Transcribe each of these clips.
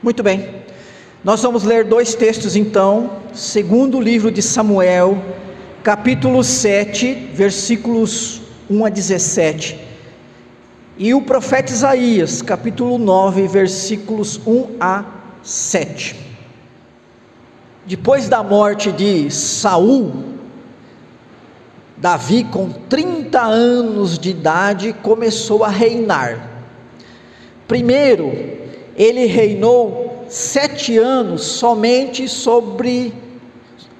Muito bem. Nós vamos ler dois textos então, segundo livro de Samuel, capítulo 7, versículos 1 a 17. E o profeta Isaías, capítulo 9, versículos 1 a 7. Depois da morte de Saul, Davi, com 30 anos de idade, começou a reinar. Primeiro, ele reinou sete anos somente sobre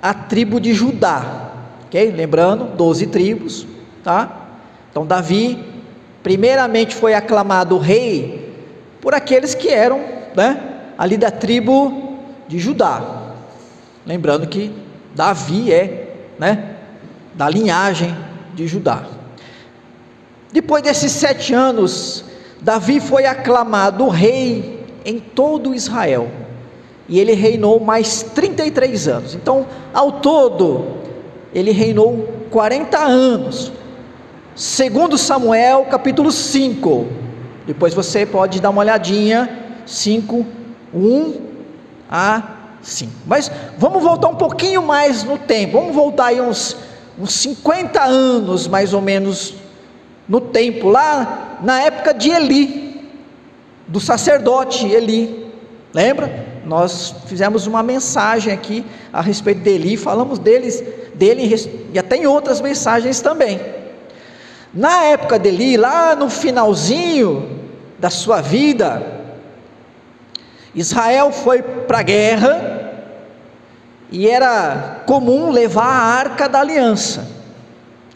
a tribo de Judá, ok? Lembrando, doze tribos, tá? Então, Davi, primeiramente foi aclamado rei por aqueles que eram, né, ali da tribo de Judá. Lembrando que Davi é, né, da linhagem de Judá. Depois desses sete anos, Davi foi aclamado rei em todo Israel. E ele reinou mais 33 anos. Então, ao todo, ele reinou 40 anos. Segundo Samuel, capítulo 5. Depois você pode dar uma olhadinha, 5, 1 a 5. Mas vamos voltar um pouquinho mais no tempo. Vamos voltar aí uns uns 50 anos mais ou menos no tempo, lá na época de Eli, do sacerdote Eli, lembra? Nós fizemos uma mensagem aqui a respeito de Eli, falamos deles, dele e até em outras mensagens também. Na época de Eli, lá no finalzinho da sua vida, Israel foi para a guerra, e era comum levar a arca da aliança.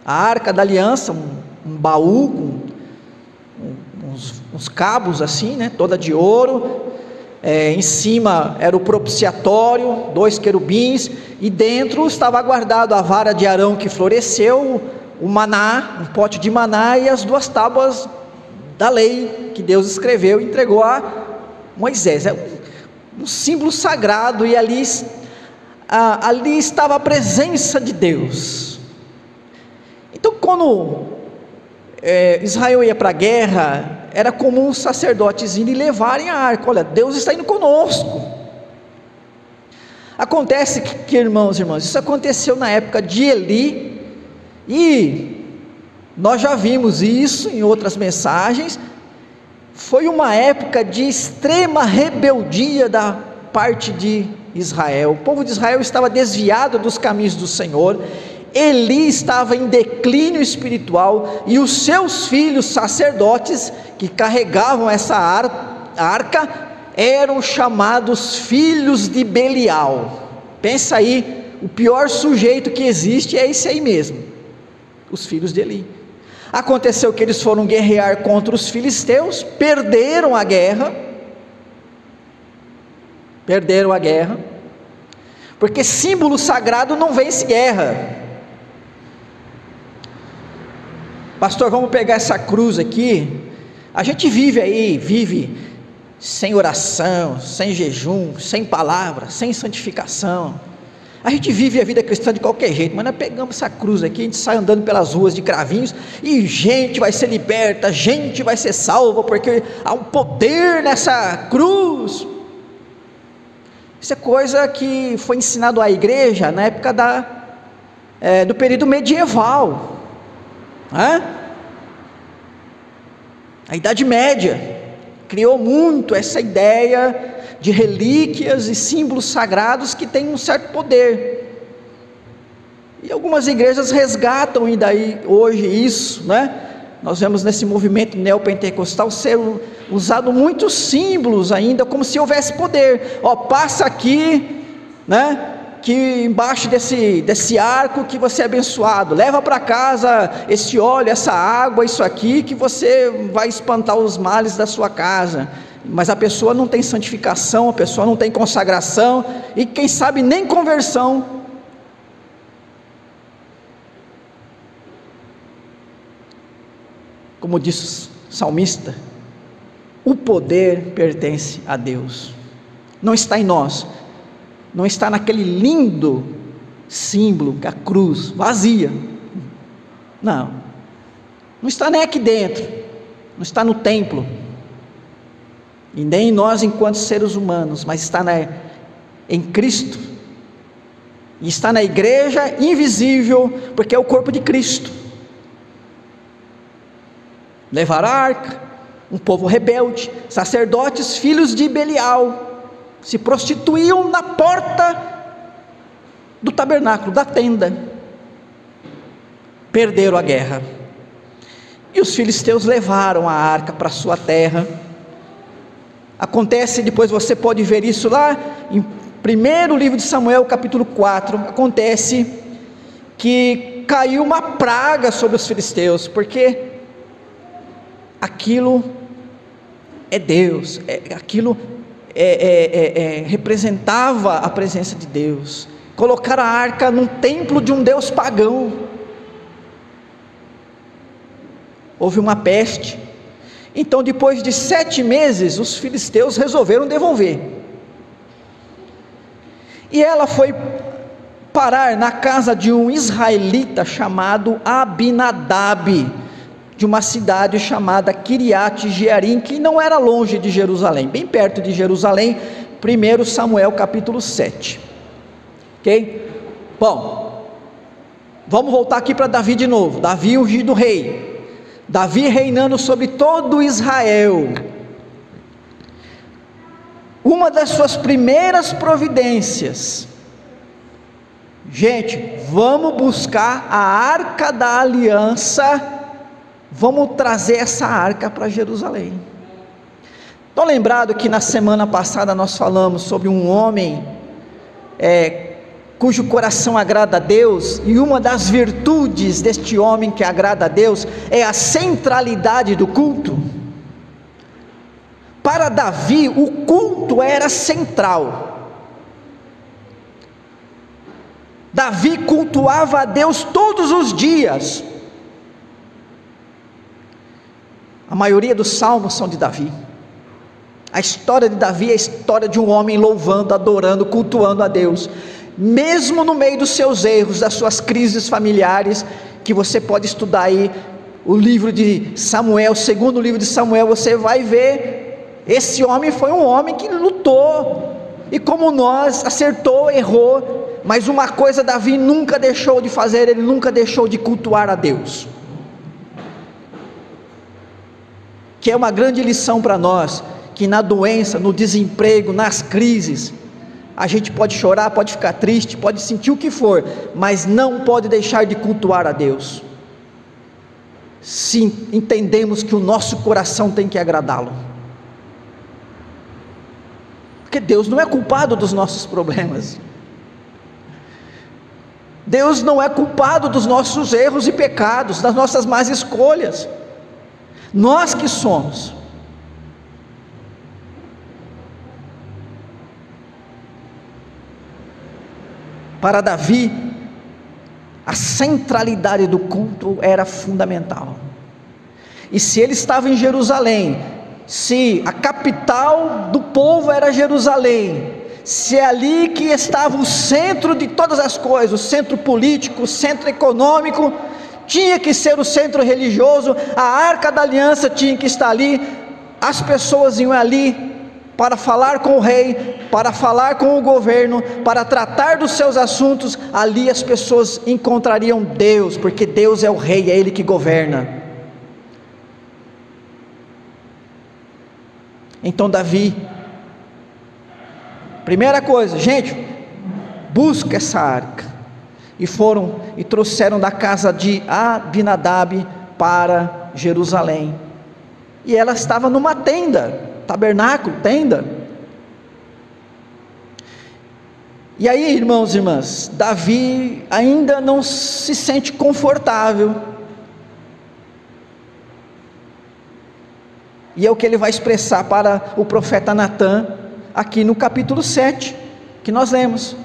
A arca da aliança, um, um baú com uns, cabos assim, né, toda de ouro. É, em cima era o propiciatório, dois querubins, e dentro estava guardado a vara de Arão que floresceu, o maná, um pote de maná e as duas tábuas da lei que Deus escreveu e entregou a Moisés. É um, símbolo sagrado, e ali ali estava a presença de Deus. Então, quando é, Israel ia para a guerra, era comum os sacerdotes irem levarem a arca. Olha, Deus está indo conosco. Acontece que, que irmãos e irmãs, isso aconteceu na época de Eli, e nós já vimos isso em outras mensagens. Foi uma época de extrema rebeldia da parte de Israel. O povo de Israel estava desviado dos caminhos do Senhor. Eli estava em declínio espiritual e os seus filhos sacerdotes que carregavam essa arca eram chamados filhos de Belial. Pensa aí, o pior sujeito que existe é esse aí mesmo, os filhos de Eli. Aconteceu que eles foram guerrear contra os filisteus, perderam a guerra perderam a guerra, porque símbolo sagrado não vence guerra. Pastor, vamos pegar essa cruz aqui. A gente vive aí, vive sem oração, sem jejum, sem palavra, sem santificação. A gente vive a vida cristã de qualquer jeito, mas nós pegamos essa cruz aqui, a gente sai andando pelas ruas de cravinhos e gente vai ser liberta, gente vai ser salva, porque há um poder nessa cruz. Isso é coisa que foi ensinado à igreja na época da, é, do período medieval. Né? A Idade Média criou muito essa ideia de relíquias e símbolos sagrados que têm um certo poder. E algumas igrejas resgatam ainda aí hoje isso, né? Nós vemos nesse movimento neopentecostal ser usado muitos símbolos ainda, como se houvesse poder. Ó, passa aqui, né? Que embaixo desse, desse arco que você é abençoado, leva para casa esse óleo, essa água, isso aqui, que você vai espantar os males da sua casa. Mas a pessoa não tem santificação, a pessoa não tem consagração, e quem sabe nem conversão. Como disse o salmista, o poder pertence a Deus, não está em nós, não está naquele lindo símbolo, a cruz, vazia. Não, não está nem aqui dentro, não está no templo. e nem em nós enquanto seres humanos, mas está na, em Cristo, e está na igreja invisível, porque é o corpo de Cristo. Levar a arca, um povo rebelde, sacerdotes, filhos de Belial, se prostituíam na porta do tabernáculo, da tenda, perderam a guerra. E os filisteus levaram a arca para sua terra. Acontece, depois você pode ver isso lá em primeiro livro de Samuel, capítulo 4. Acontece que caiu uma praga sobre os filisteus, porque aquilo é Deus, é, aquilo é, é, é, é representava a presença de Deus. Colocar a arca num templo de um Deus pagão. houve uma peste. Então, depois de sete meses, os filisteus resolveram devolver. E ela foi parar na casa de um israelita chamado Abinadab, de uma cidade chamada Kiriat Jearim, que não era longe de Jerusalém, bem perto de Jerusalém, 1 Samuel capítulo 7. Ok? Bom, vamos voltar aqui para Davi de novo. Davi, ungido rei. Davi reinando sobre todo Israel. Uma das suas primeiras providências, gente, vamos buscar a arca da aliança, vamos trazer essa arca para Jerusalém. Estou lembrado que na semana passada nós falamos sobre um homem é, cujo coração agrada a Deus, e uma das virtudes deste homem que agrada a Deus é a centralidade do culto. Para Davi, o culto era central. Davi cultuava a Deus todos os dias. A maioria dos salmos são de Davi. A história de Davi é a história de um homem louvando, adorando, cultuando a Deus mesmo no meio dos seus erros, das suas crises familiares, que você pode estudar aí o livro de Samuel, o segundo livro de Samuel, você vai ver, esse homem foi um homem que lutou, e como nós, acertou, errou, mas uma coisa Davi nunca deixou de fazer, ele nunca deixou de cultuar a Deus. Que é uma grande lição para nós, que na doença, no desemprego, nas crises, a gente pode chorar, pode ficar triste, pode sentir o que for, mas não pode deixar de cultuar a Deus. Sim, entendemos que o nosso coração tem que agradá-lo. Porque Deus não é culpado dos nossos problemas. Deus não é culpado dos nossos erros e pecados, das nossas más escolhas. Nós que somos. Para Davi, a centralidade do culto era fundamental. E se ele estava em Jerusalém, se a capital do povo era Jerusalém, se é ali que estava o centro de todas as coisas, o centro político, o centro econômico, tinha que ser o centro religioso, a arca da aliança tinha que estar ali, as pessoas iam ali para falar com o rei, para falar com o governo, para tratar dos seus assuntos, ali as pessoas encontrariam Deus, porque Deus é o rei, é Ele que governa. Então, Davi, primeira coisa, gente, busca essa arca. E foram e trouxeram da casa de Abinadab para Jerusalém. E ela estava numa tenda tabernáculo, tenda. E aí, irmãos e irmãs, Davi ainda não se sente confortável. E é o que ele vai expressar para o profeta Natan, aqui no capítulo 7, que nós lemos.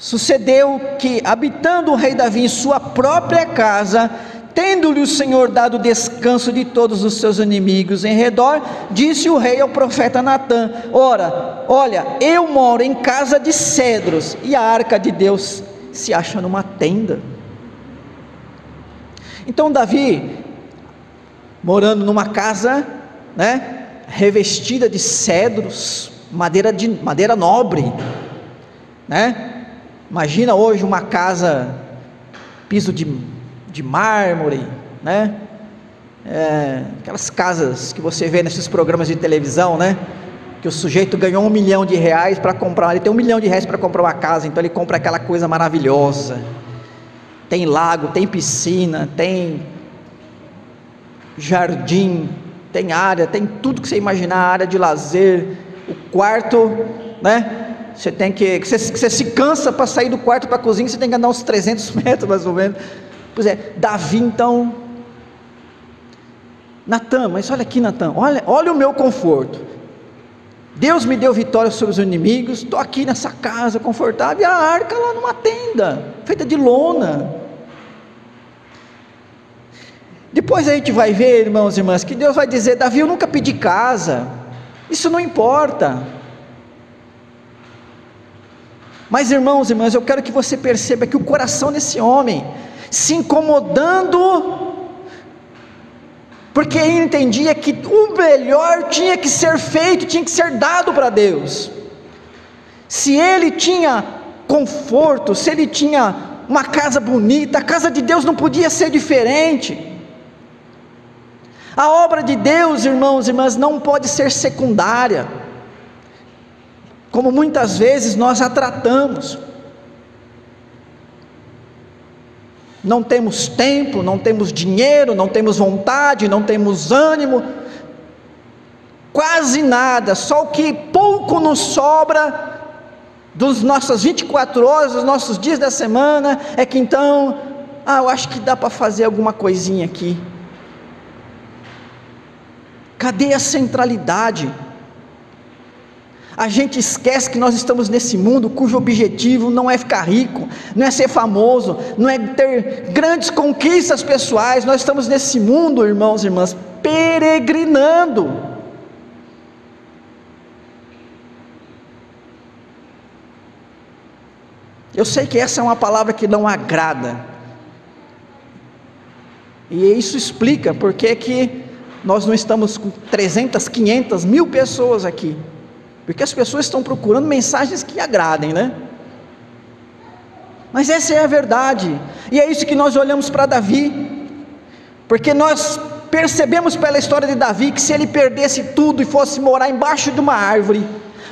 Sucedeu que, habitando o rei Davi em sua própria casa, Tendo-lhe o Senhor dado descanso de todos os seus inimigos em redor, disse o rei ao profeta Natã: Ora, olha, eu moro em casa de cedros, e a arca de Deus se acha numa tenda. Então Davi, morando numa casa, né, revestida de cedros, madeira de madeira nobre, né? Imagina hoje uma casa piso de, de mármore, né? É, aquelas casas que você vê nesses programas de televisão, né? Que o sujeito ganhou um milhão de reais para comprar, ele tem um milhão de reais para comprar uma casa, então ele compra aquela coisa maravilhosa. Tem lago, tem piscina, tem jardim, tem área, tem tudo que você imaginar, área de lazer, o quarto, né? Você tem que, você, você se cansa para sair do quarto para a cozinha, você tem que andar uns 300 metros mais ou menos. Pois é, Davi então, Natan, mas olha aqui Natan, olha, olha o meu conforto. Deus me deu vitória sobre os inimigos, estou aqui nessa casa confortável, e a arca lá numa tenda, feita de lona. Depois a gente vai ver, irmãos e irmãs, que Deus vai dizer: Davi, eu nunca pedi casa, isso não importa. Mas, irmãos e irmãs, eu quero que você perceba que o coração desse homem, se incomodando, porque ele entendia que o melhor tinha que ser feito, tinha que ser dado para Deus. Se ele tinha conforto, se ele tinha uma casa bonita, a casa de Deus não podia ser diferente. A obra de Deus, irmãos e irmãs, não pode ser secundária, como muitas vezes nós a tratamos. Não temos tempo, não temos dinheiro, não temos vontade, não temos ânimo, quase nada, só o que pouco nos sobra dos nossas 24 horas, dos nossos dias da semana, é que então, ah, eu acho que dá para fazer alguma coisinha aqui. Cadê a centralidade? A gente esquece que nós estamos nesse mundo cujo objetivo não é ficar rico, não é ser famoso, não é ter grandes conquistas pessoais. Nós estamos nesse mundo, irmãos e irmãs, peregrinando. Eu sei que essa é uma palavra que não agrada. E isso explica porque que nós não estamos com 300, 500, mil pessoas aqui, porque as pessoas estão procurando mensagens que agradem, né? Mas essa é a verdade, e é isso que nós olhamos para Davi, porque nós percebemos pela história de Davi que se ele perdesse tudo e fosse morar embaixo de uma árvore,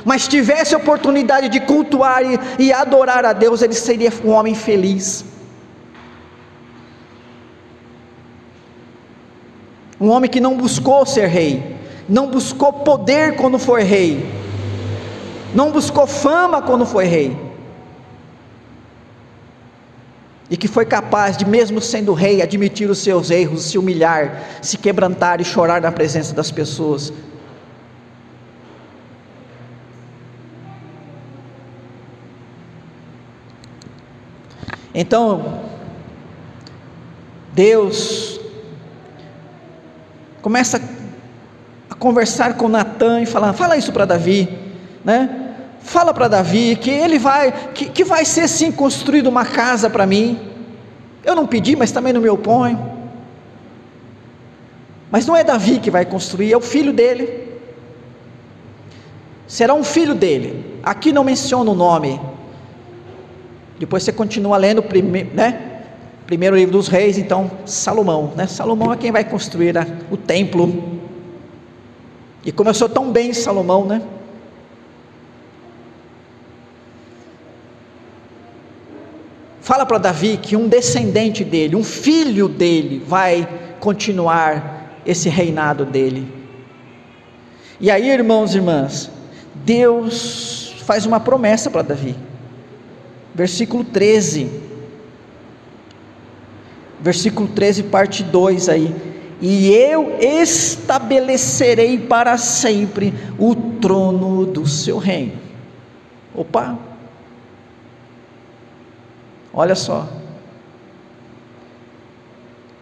mas tivesse a oportunidade de cultuar e, e adorar a Deus, ele seria um homem feliz. Um homem que não buscou ser rei, não buscou poder quando foi rei, não buscou fama quando foi rei, e que foi capaz de, mesmo sendo rei, admitir os seus erros, se humilhar, se quebrantar e chorar na presença das pessoas. Então, Deus começa a conversar com Natan e falar: fala isso para Davi, né? Fala para Davi que ele vai, que, que vai ser sim construído uma casa para mim. Eu não pedi, mas também não me oponho. Mas não é Davi que vai construir, é o filho dele. Será um filho dele. Aqui não menciona o nome. Depois você continua lendo, né? primeiro livro dos reis, então Salomão, né? Salomão é quem vai construir o templo. E começou tão bem Salomão, né? Fala para Davi que um descendente dele, um filho dele, vai continuar esse reinado dele. E aí, irmãos e irmãs, Deus faz uma promessa para Davi. Versículo 13 versículo 13, parte 2 aí. E eu estabelecerei para sempre o trono do seu reino. Opa! Olha só.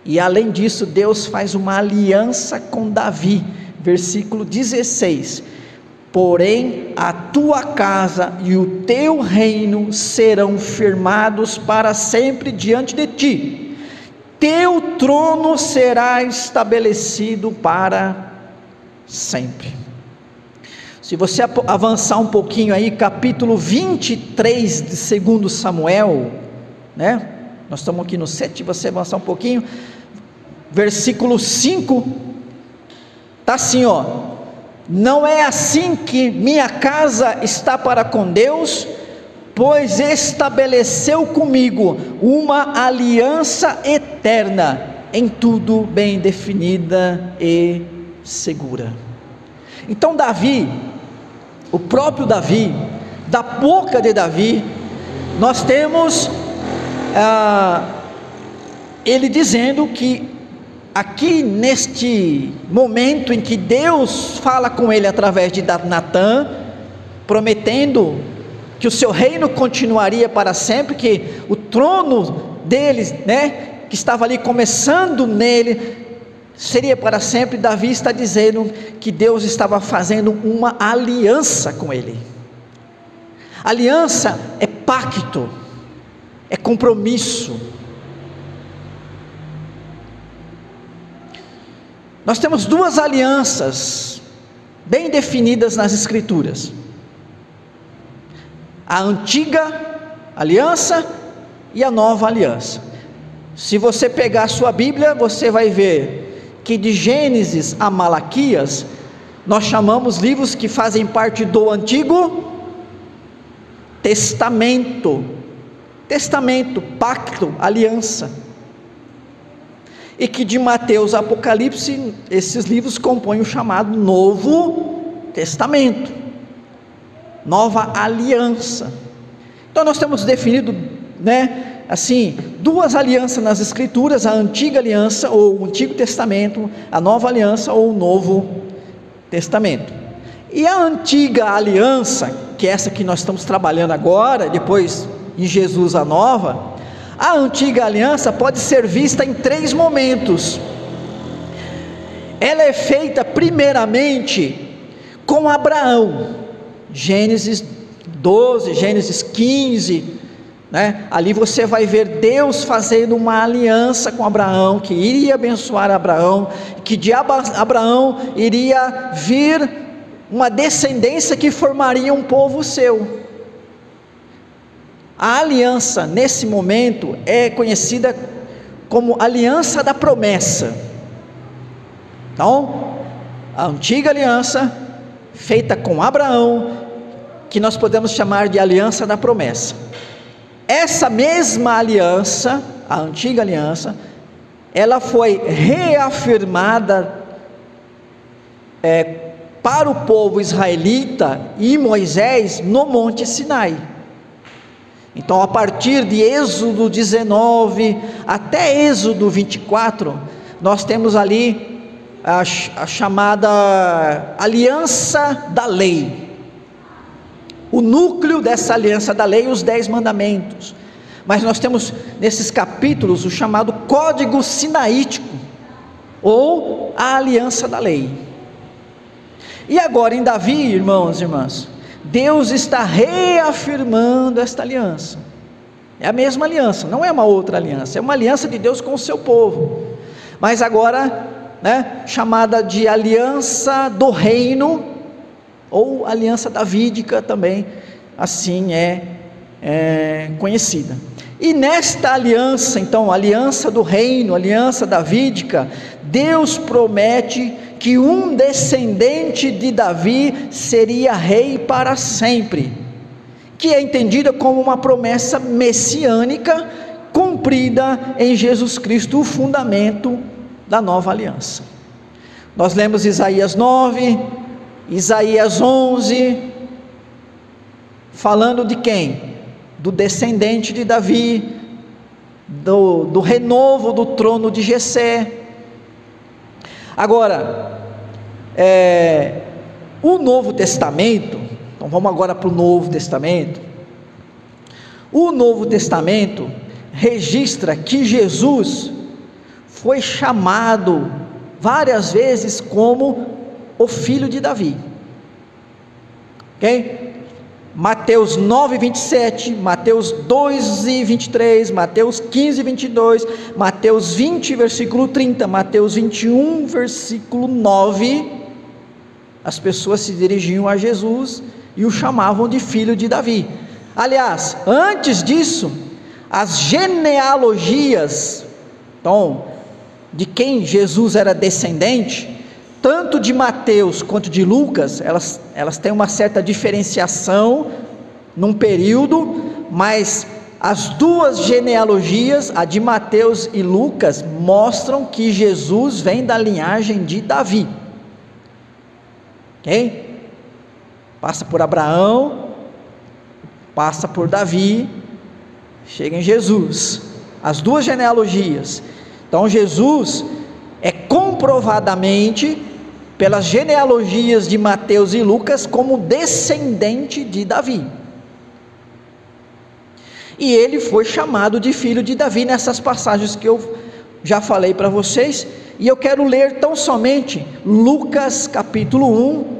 E além disso, Deus faz uma aliança com Davi, versículo 16: Porém, a tua casa e o teu reino serão firmados para sempre diante de ti teu trono será estabelecido para sempre. Se você avançar um pouquinho aí, capítulo 23 de 2 Samuel, né? Nós estamos aqui no 7, você avançar um pouquinho, versículo 5, está assim, ó. Não é assim que minha casa está para com Deus, pois estabeleceu comigo uma aliança eterna, em tudo bem definida e segura. Então, Davi, o próprio Davi, da boca de Davi, nós temos ah, ele dizendo que aqui neste momento em que Deus fala com ele através de Natã, prometendo que o seu reino continuaria para sempre, que o trono deles, né, que estava ali começando nele, seria para sempre. Davi está dizendo que Deus estava fazendo uma aliança com ele. Aliança é pacto, é compromisso. Nós temos duas alianças bem definidas nas Escrituras a antiga aliança e a nova aliança. Se você pegar a sua Bíblia, você vai ver que de Gênesis a Malaquias, nós chamamos livros que fazem parte do Antigo Testamento. Testamento, pacto, aliança. E que de Mateus Apocalipse, esses livros compõem o chamado Novo Testamento nova aliança. Então nós temos definido, né, assim, duas alianças nas escrituras, a antiga aliança ou o Antigo Testamento, a nova aliança ou o Novo Testamento. E a antiga aliança, que é essa que nós estamos trabalhando agora, depois em Jesus a nova, a antiga aliança pode ser vista em três momentos. Ela é feita primeiramente com Abraão. Gênesis 12, Gênesis 15, né? Ali você vai ver Deus fazendo uma aliança com Abraão, que iria abençoar Abraão, que de Abraão iria vir uma descendência que formaria um povo seu. A aliança, nesse momento, é conhecida como aliança da promessa. Então, a antiga aliança, feita com Abraão, que nós podemos chamar de aliança da promessa. Essa mesma aliança, a antiga aliança, ela foi reafirmada é, para o povo israelita e Moisés no Monte Sinai. Então, a partir de Êxodo 19 até Êxodo 24, nós temos ali a, a chamada aliança da lei o núcleo dessa aliança da lei, os dez mandamentos. Mas nós temos nesses capítulos o chamado Código Sinaítico, ou a aliança da lei. E agora em Davi, irmãos e irmãs, Deus está reafirmando esta aliança. É a mesma aliança, não é uma outra aliança, é uma aliança de Deus com o seu povo. Mas agora, né, chamada de aliança do reino ou aliança davídica também, assim é, é conhecida. E nesta aliança, então, aliança do reino, aliança davídica, Deus promete que um descendente de Davi seria rei para sempre, que é entendida como uma promessa messiânica cumprida em Jesus Cristo, o fundamento da nova aliança. Nós lemos Isaías 9, Isaías 11, falando de quem? Do descendente de Davi, do, do renovo do trono de Jessé. Agora, é, o Novo Testamento, então vamos agora para o Novo Testamento. O Novo Testamento registra que Jesus foi chamado várias vezes como o filho de Davi. Ok? Mateus 9, 27, Mateus 2 e 23, Mateus 15, 22, Mateus 20, versículo 30, Mateus 21, versículo 9. as pessoas se dirigiam a Jesus e o chamavam de filho de Davi. Aliás, antes disso, as genealogias, então, de quem Jesus era descendente, tanto de Mateus quanto de Lucas, elas, elas têm uma certa diferenciação num período, mas as duas genealogias, a de Mateus e Lucas, mostram que Jesus vem da linhagem de Davi. Ok? Passa por Abraão, passa por Davi, chega em Jesus. As duas genealogias. Então Jesus é comprovadamente pelas genealogias de Mateus e Lucas como descendente de Davi. E ele foi chamado de filho de Davi nessas passagens que eu já falei para vocês, e eu quero ler tão somente Lucas capítulo 1,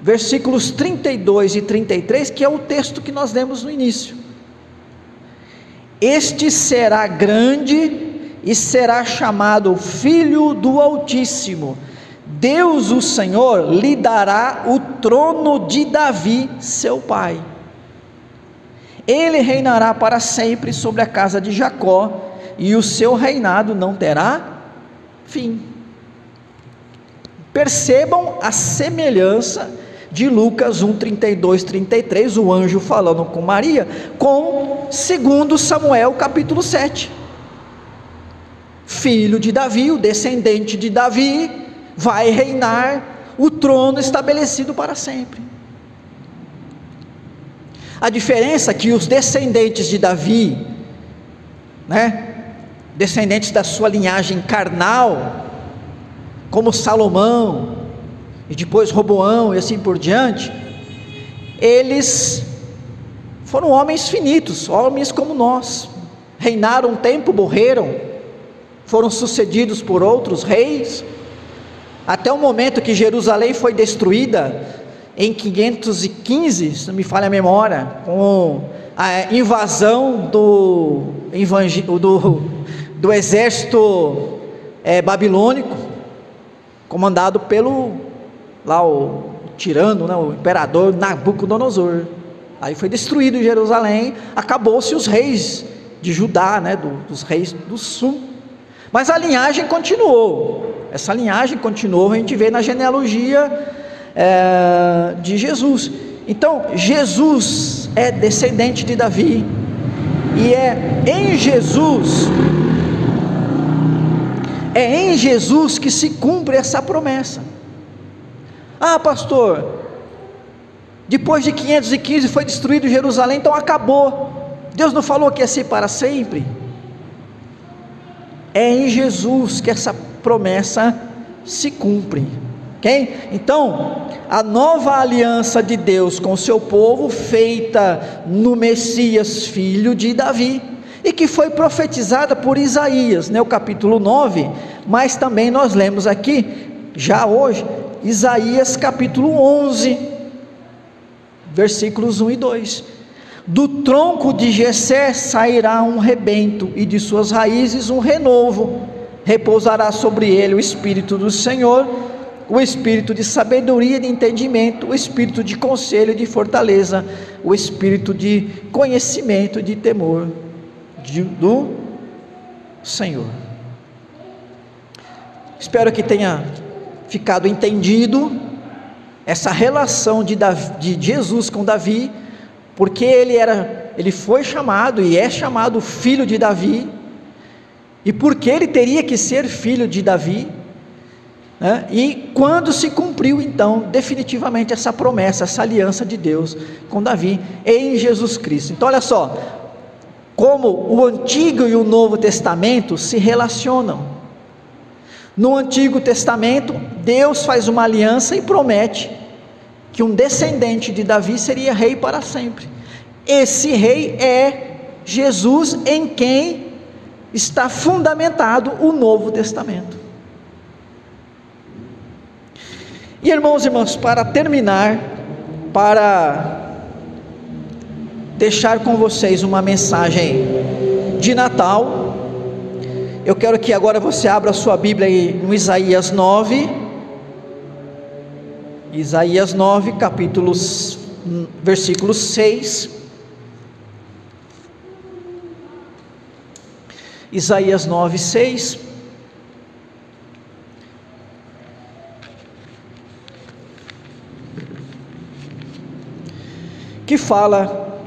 versículos 32 e 33, que é o texto que nós lemos no início. Este será grande e será chamado Filho do Altíssimo. Deus, o Senhor, lhe dará o trono de Davi, seu pai. Ele reinará para sempre sobre a casa de Jacó, e o seu reinado não terá fim. Percebam a semelhança de Lucas 1, 32, 33, o anjo falando com Maria, com 2 Samuel capítulo 7. Filho de Davi, o descendente de Davi, vai reinar o trono estabelecido para sempre. A diferença é que os descendentes de Davi, né, descendentes da sua linhagem carnal, como Salomão, e depois Roboão e assim por diante, eles foram homens finitos, homens como nós, reinaram um tempo, morreram, foram sucedidos por outros reis, até o momento que Jerusalém foi destruída em 515, se não me falha a memória, com a invasão do, do, do exército é, babilônico, comandado pelo lá o tirano, né, o imperador Nabucodonosor. Aí foi destruído Jerusalém, acabou-se os reis de Judá, né, do, dos reis do sul. Mas a linhagem continuou. Essa linhagem continuou, a gente vê na genealogia é, de Jesus. Então, Jesus é descendente de Davi, e é em Jesus, é em Jesus que se cumpre essa promessa. Ah, pastor, depois de 515 foi destruído Jerusalém, então acabou. Deus não falou que ia ser para sempre. É em Jesus que essa promessa se cumpre. Ok? Então, a nova aliança de Deus com o seu povo, feita no Messias, filho de Davi, e que foi profetizada por Isaías, né, o capítulo 9, mas também nós lemos aqui, já hoje, Isaías capítulo 11, versículos 1 e 2. Do tronco de Jessé sairá um rebento, e de suas raízes um renovo. Repousará sobre ele o espírito do Senhor, o espírito de sabedoria e de entendimento, o espírito de conselho e de fortaleza, o espírito de conhecimento e de temor de, do Senhor. Espero que tenha ficado entendido essa relação de, Davi, de Jesus com Davi, porque ele era, ele foi chamado e é chamado filho de Davi, e porque ele teria que ser filho de Davi, né? e quando se cumpriu então definitivamente essa promessa, essa aliança de Deus com Davi em Jesus Cristo. Então olha só, como o Antigo e o Novo Testamento se relacionam. No Antigo Testamento, Deus faz uma aliança e promete que um descendente de Davi seria rei para sempre. Esse rei é Jesus, em quem está fundamentado o Novo Testamento. E irmãos e irmãs, para terminar, para deixar com vocês uma mensagem de Natal, eu quero que agora você abra a sua Bíblia aí no Isaías 9. Isaías 9, capítulos, versículo 6. Isaías 9, 6. Que fala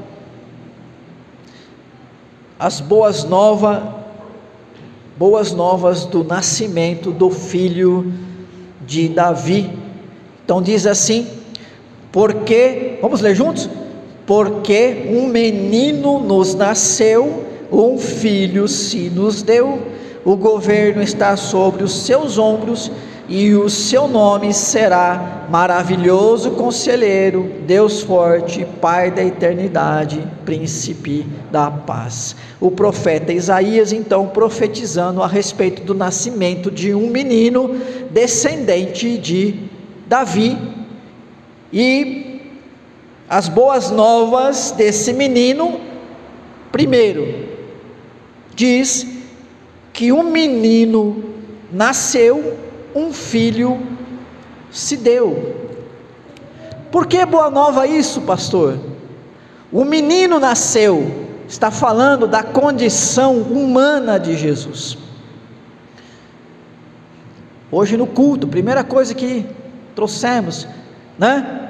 as boas novas, boas novas do nascimento do filho de Davi. Então diz assim: porque, vamos ler juntos? Porque um menino nos nasceu um filho se nos deu, o governo está sobre os seus ombros, e o seu nome será maravilhoso conselheiro, Deus forte, Pai da eternidade, príncipe da paz. O profeta Isaías, então, profetizando a respeito do nascimento de um menino descendente de Davi, e as boas novas desse menino, primeiro, diz que um menino nasceu, um filho se deu. Por que boa nova isso, pastor? O menino nasceu, está falando da condição humana de Jesus. Hoje no culto, primeira coisa que trouxemos, né?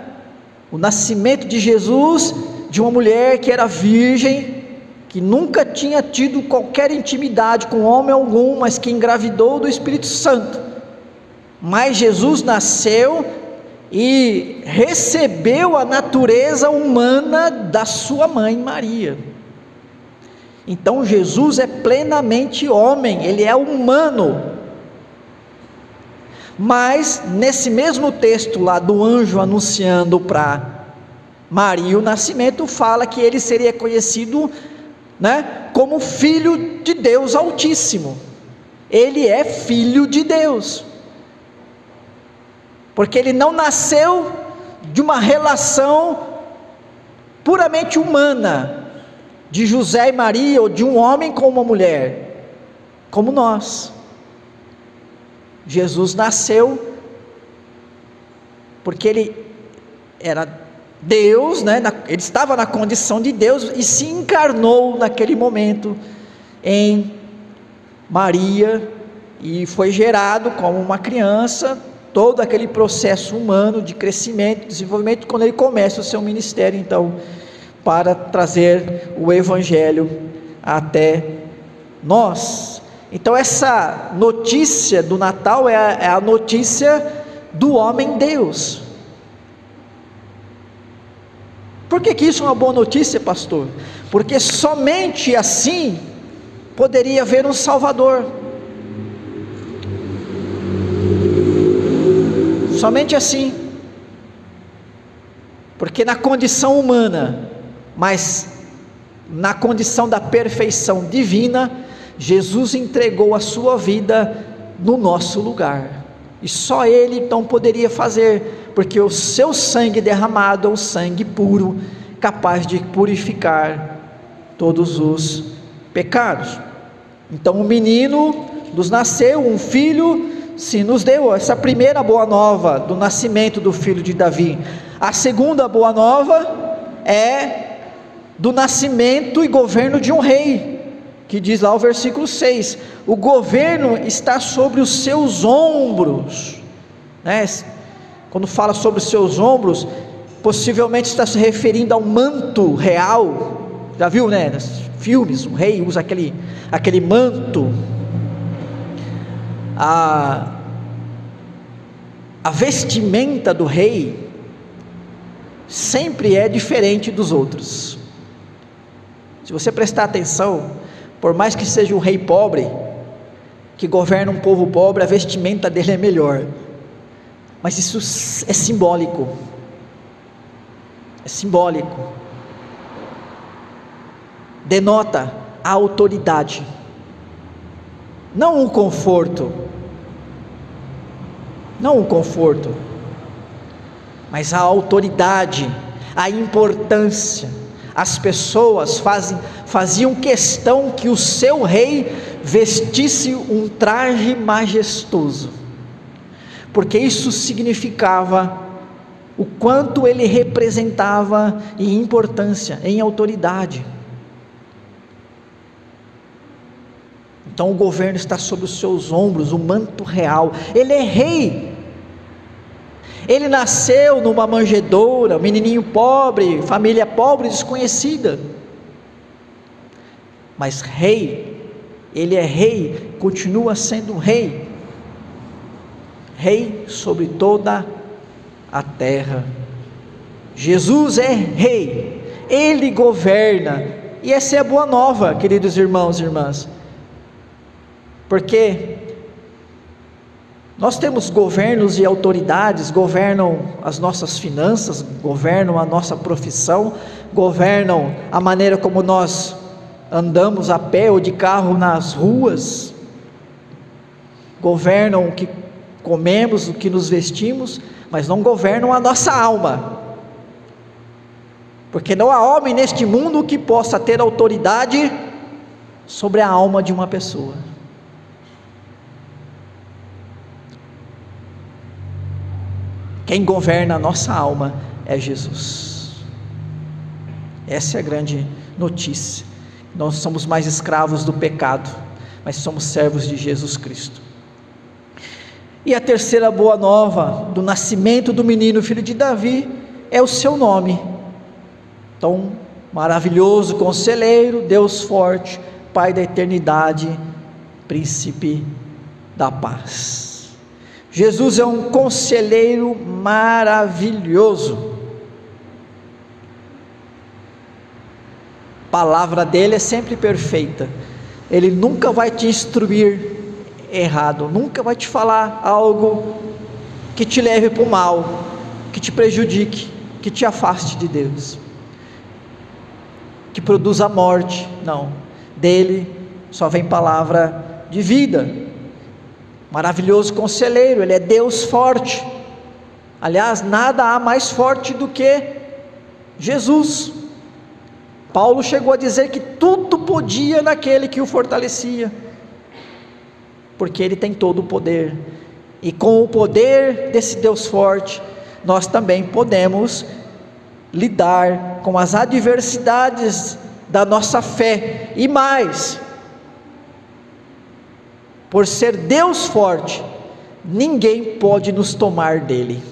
O nascimento de Jesus de uma mulher que era virgem, que nunca tinha tido qualquer intimidade com homem algum, mas que engravidou do Espírito Santo. Mas Jesus nasceu e recebeu a natureza humana da sua mãe Maria. Então Jesus é plenamente homem, ele é humano. Mas nesse mesmo texto lá do anjo anunciando para Maria o nascimento, fala que ele seria conhecido né, como filho de Deus Altíssimo. Ele é filho de Deus. Porque ele não nasceu de uma relação puramente humana de José e Maria ou de um homem com uma mulher, como nós. Jesus nasceu porque ele era Deus, né, ele estava na condição de Deus e se encarnou naquele momento em Maria e foi gerado como uma criança, todo aquele processo humano de crescimento, desenvolvimento, quando ele começa o seu ministério, então, para trazer o Evangelho até nós. Então, essa notícia do Natal é a, é a notícia do homem Deus. Por que, que isso é uma boa notícia, pastor? Porque somente assim poderia haver um Salvador. Somente assim. Porque na condição humana, mas na condição da perfeição divina, Jesus entregou a sua vida no nosso lugar. E só Ele então poderia fazer porque o seu sangue derramado é o sangue puro, capaz de purificar todos os pecados. Então o menino nos nasceu, um filho se nos deu, essa primeira boa nova do nascimento do filho de Davi. A segunda boa nova é do nascimento e governo de um rei, que diz lá o versículo 6: o governo está sobre os seus ombros, né? Quando fala sobre os seus ombros, possivelmente está se referindo ao manto real. Já viu, né? Nos filmes, o rei usa aquele, aquele manto. A, a vestimenta do rei sempre é diferente dos outros. Se você prestar atenção, por mais que seja um rei pobre, que governa um povo pobre, a vestimenta dele é melhor. Mas isso é simbólico. É simbólico. Denota a autoridade, não o conforto. Não o conforto, mas a autoridade, a importância. As pessoas fazem, faziam questão que o seu rei vestisse um traje majestoso porque isso significava o quanto ele representava em importância, em autoridade. Então o governo está sobre os seus ombros, o manto real. Ele é rei. Ele nasceu numa manjedoura, menininho pobre, família pobre, desconhecida. Mas rei, ele é rei, continua sendo rei. Rei sobre toda a terra. Jesus é rei, ele governa. E essa é a boa nova, queridos irmãos e irmãs. Porque nós temos governos e autoridades, governam as nossas finanças, governam a nossa profissão, governam a maneira como nós andamos a pé ou de carro nas ruas, governam o que comemos, o que nos vestimos, mas não governam a nossa alma. Porque não há homem neste mundo que possa ter autoridade sobre a alma de uma pessoa. Quem governa a nossa alma é Jesus. Essa é a grande notícia. Nós somos mais escravos do pecado, mas somos servos de Jesus Cristo. E a terceira boa nova do nascimento do menino, filho de Davi, é o seu nome. Então, maravilhoso conselheiro, Deus forte, Pai da eternidade, príncipe da paz. Jesus é um conselheiro maravilhoso. A palavra dele é sempre perfeita. Ele nunca vai te instruir errado, nunca vai te falar algo que te leve para o mal, que te prejudique, que te afaste de Deus, que produza morte. Não, dele só vem palavra de vida maravilhoso conselheiro, ele é Deus forte. Aliás, nada há mais forte do que Jesus. Paulo chegou a dizer que tudo podia naquele que o fortalecia, porque ele tem todo o poder, e com o poder desse Deus forte, nós também podemos lidar com as adversidades da nossa fé, e mais, por ser Deus forte, ninguém pode nos tomar dele.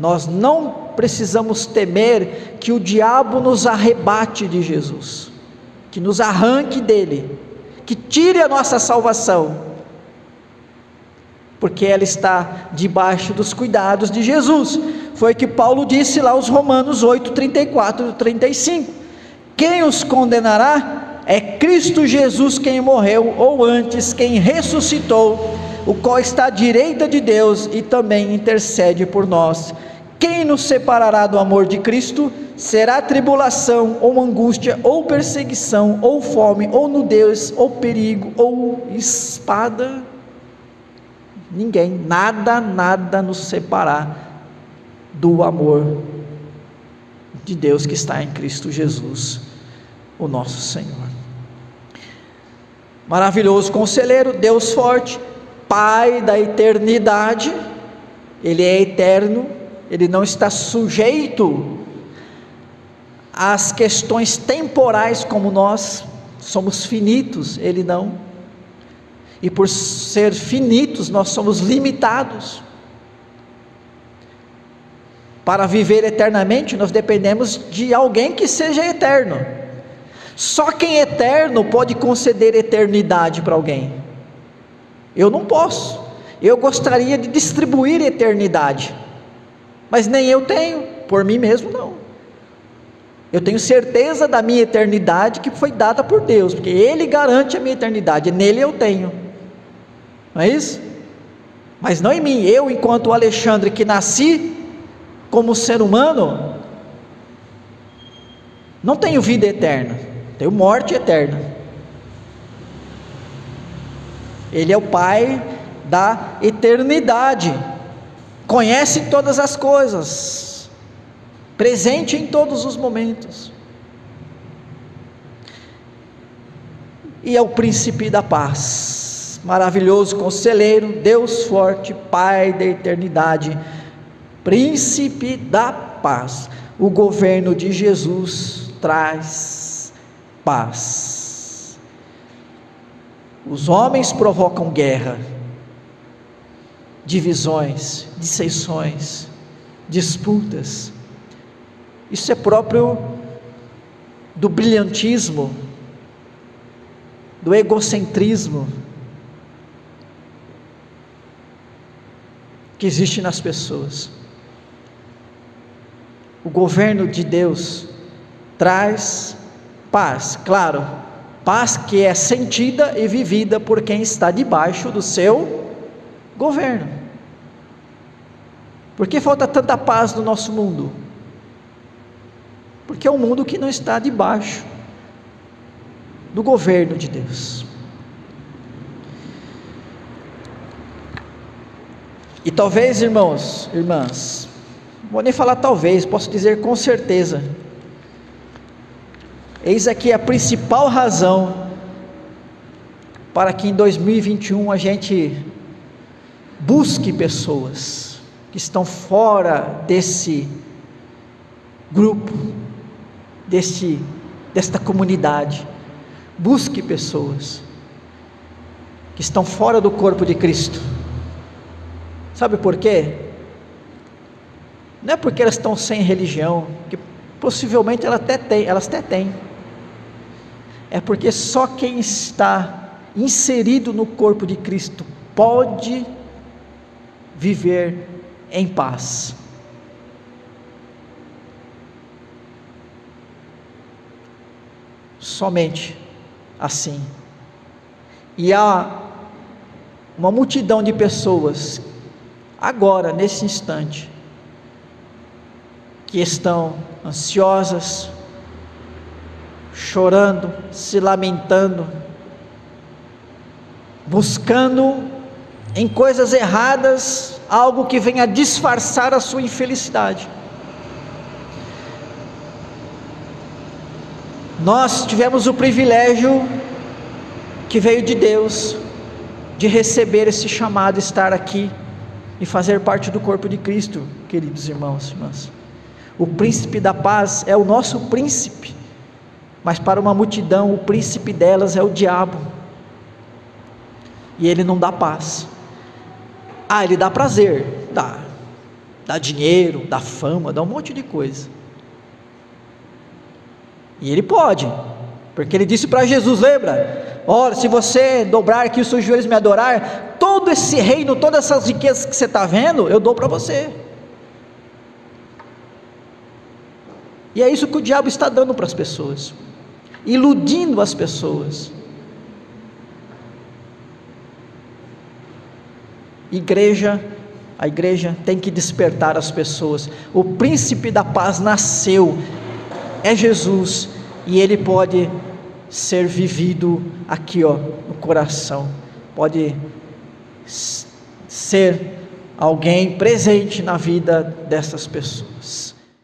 Nós não precisamos temer que o diabo nos arrebate de Jesus, que nos arranque dele, que tire a nossa salvação, porque ela está debaixo dos cuidados de Jesus. Foi o que Paulo disse lá aos Romanos 8, 34 e 35. Quem os condenará? É Cristo Jesus quem morreu, ou antes, quem ressuscitou, o qual está à direita de Deus e também intercede por nós. Quem nos separará do amor de Cristo? Será tribulação, ou angústia, ou perseguição, ou fome, ou nudez, ou perigo, ou espada? Ninguém, nada, nada nos separar do amor de Deus que está em Cristo Jesus, o nosso Senhor. Maravilhoso conselheiro, Deus forte, Pai da eternidade, Ele é eterno, Ele não está sujeito às questões temporais como nós, somos finitos, Ele não. E por ser finitos, nós somos limitados. Para viver eternamente, nós dependemos de alguém que seja eterno. Só quem é eterno pode conceder eternidade para alguém. Eu não posso. Eu gostaria de distribuir eternidade, mas nem eu tenho, por mim mesmo não. Eu tenho certeza da minha eternidade que foi dada por Deus, porque Ele garante a minha eternidade, nele eu tenho. Não é isso? Mas não em mim, eu, enquanto Alexandre, que nasci como ser humano, não tenho vida eterna tenho morte eterna. Ele é o Pai da eternidade, conhece todas as coisas, presente em todos os momentos. E é o príncipe da paz. maravilhoso conselheiro, Deus forte, Pai da eternidade, príncipe da paz. O governo de Jesus traz paz. Os homens provocam guerra, divisões, dissensões, disputas. Isso é próprio do brilhantismo, do egocentrismo que existe nas pessoas. O governo de Deus traz paz, claro, paz que é sentida e vivida por quem está debaixo do seu governo. Por que falta tanta paz no nosso mundo? Porque é um mundo que não está debaixo do governo de Deus. E talvez, irmãos, irmãs, vou nem falar talvez, posso dizer com certeza. Eis aqui a principal razão para que em 2021 a gente busque pessoas que estão fora desse grupo, desse, desta comunidade, Busque pessoas que estão fora do corpo de Cristo. Sabe por quê? Não é porque elas estão sem religião, que possivelmente elas até têm, elas até têm. É porque só quem está inserido no corpo de Cristo pode viver em paz. Somente assim. E há uma multidão de pessoas, agora, nesse instante, que estão ansiosas, chorando, se lamentando, buscando em coisas erradas algo que venha disfarçar a sua infelicidade. Nós tivemos o privilégio que veio de Deus de receber esse chamado, estar aqui e fazer parte do corpo de Cristo, queridos irmãos e irmãs. O príncipe da paz é o nosso príncipe, mas para uma multidão, o príncipe delas é o diabo, e ele não dá paz. Ah, ele dá prazer, dá, dá dinheiro, dá fama, dá um monte de coisa e ele pode, porque ele disse para Jesus: lembra? Olha, se você dobrar aqui os seus joelhos e me adorar, todo esse reino, todas essas riquezas que você está vendo, eu dou para você. E é isso que o diabo está dando para as pessoas, iludindo as pessoas. Igreja, a igreja tem que despertar as pessoas. O príncipe da paz nasceu, é Jesus e ele pode ser vivido aqui, ó, no coração. Pode ser alguém presente na vida dessas pessoas.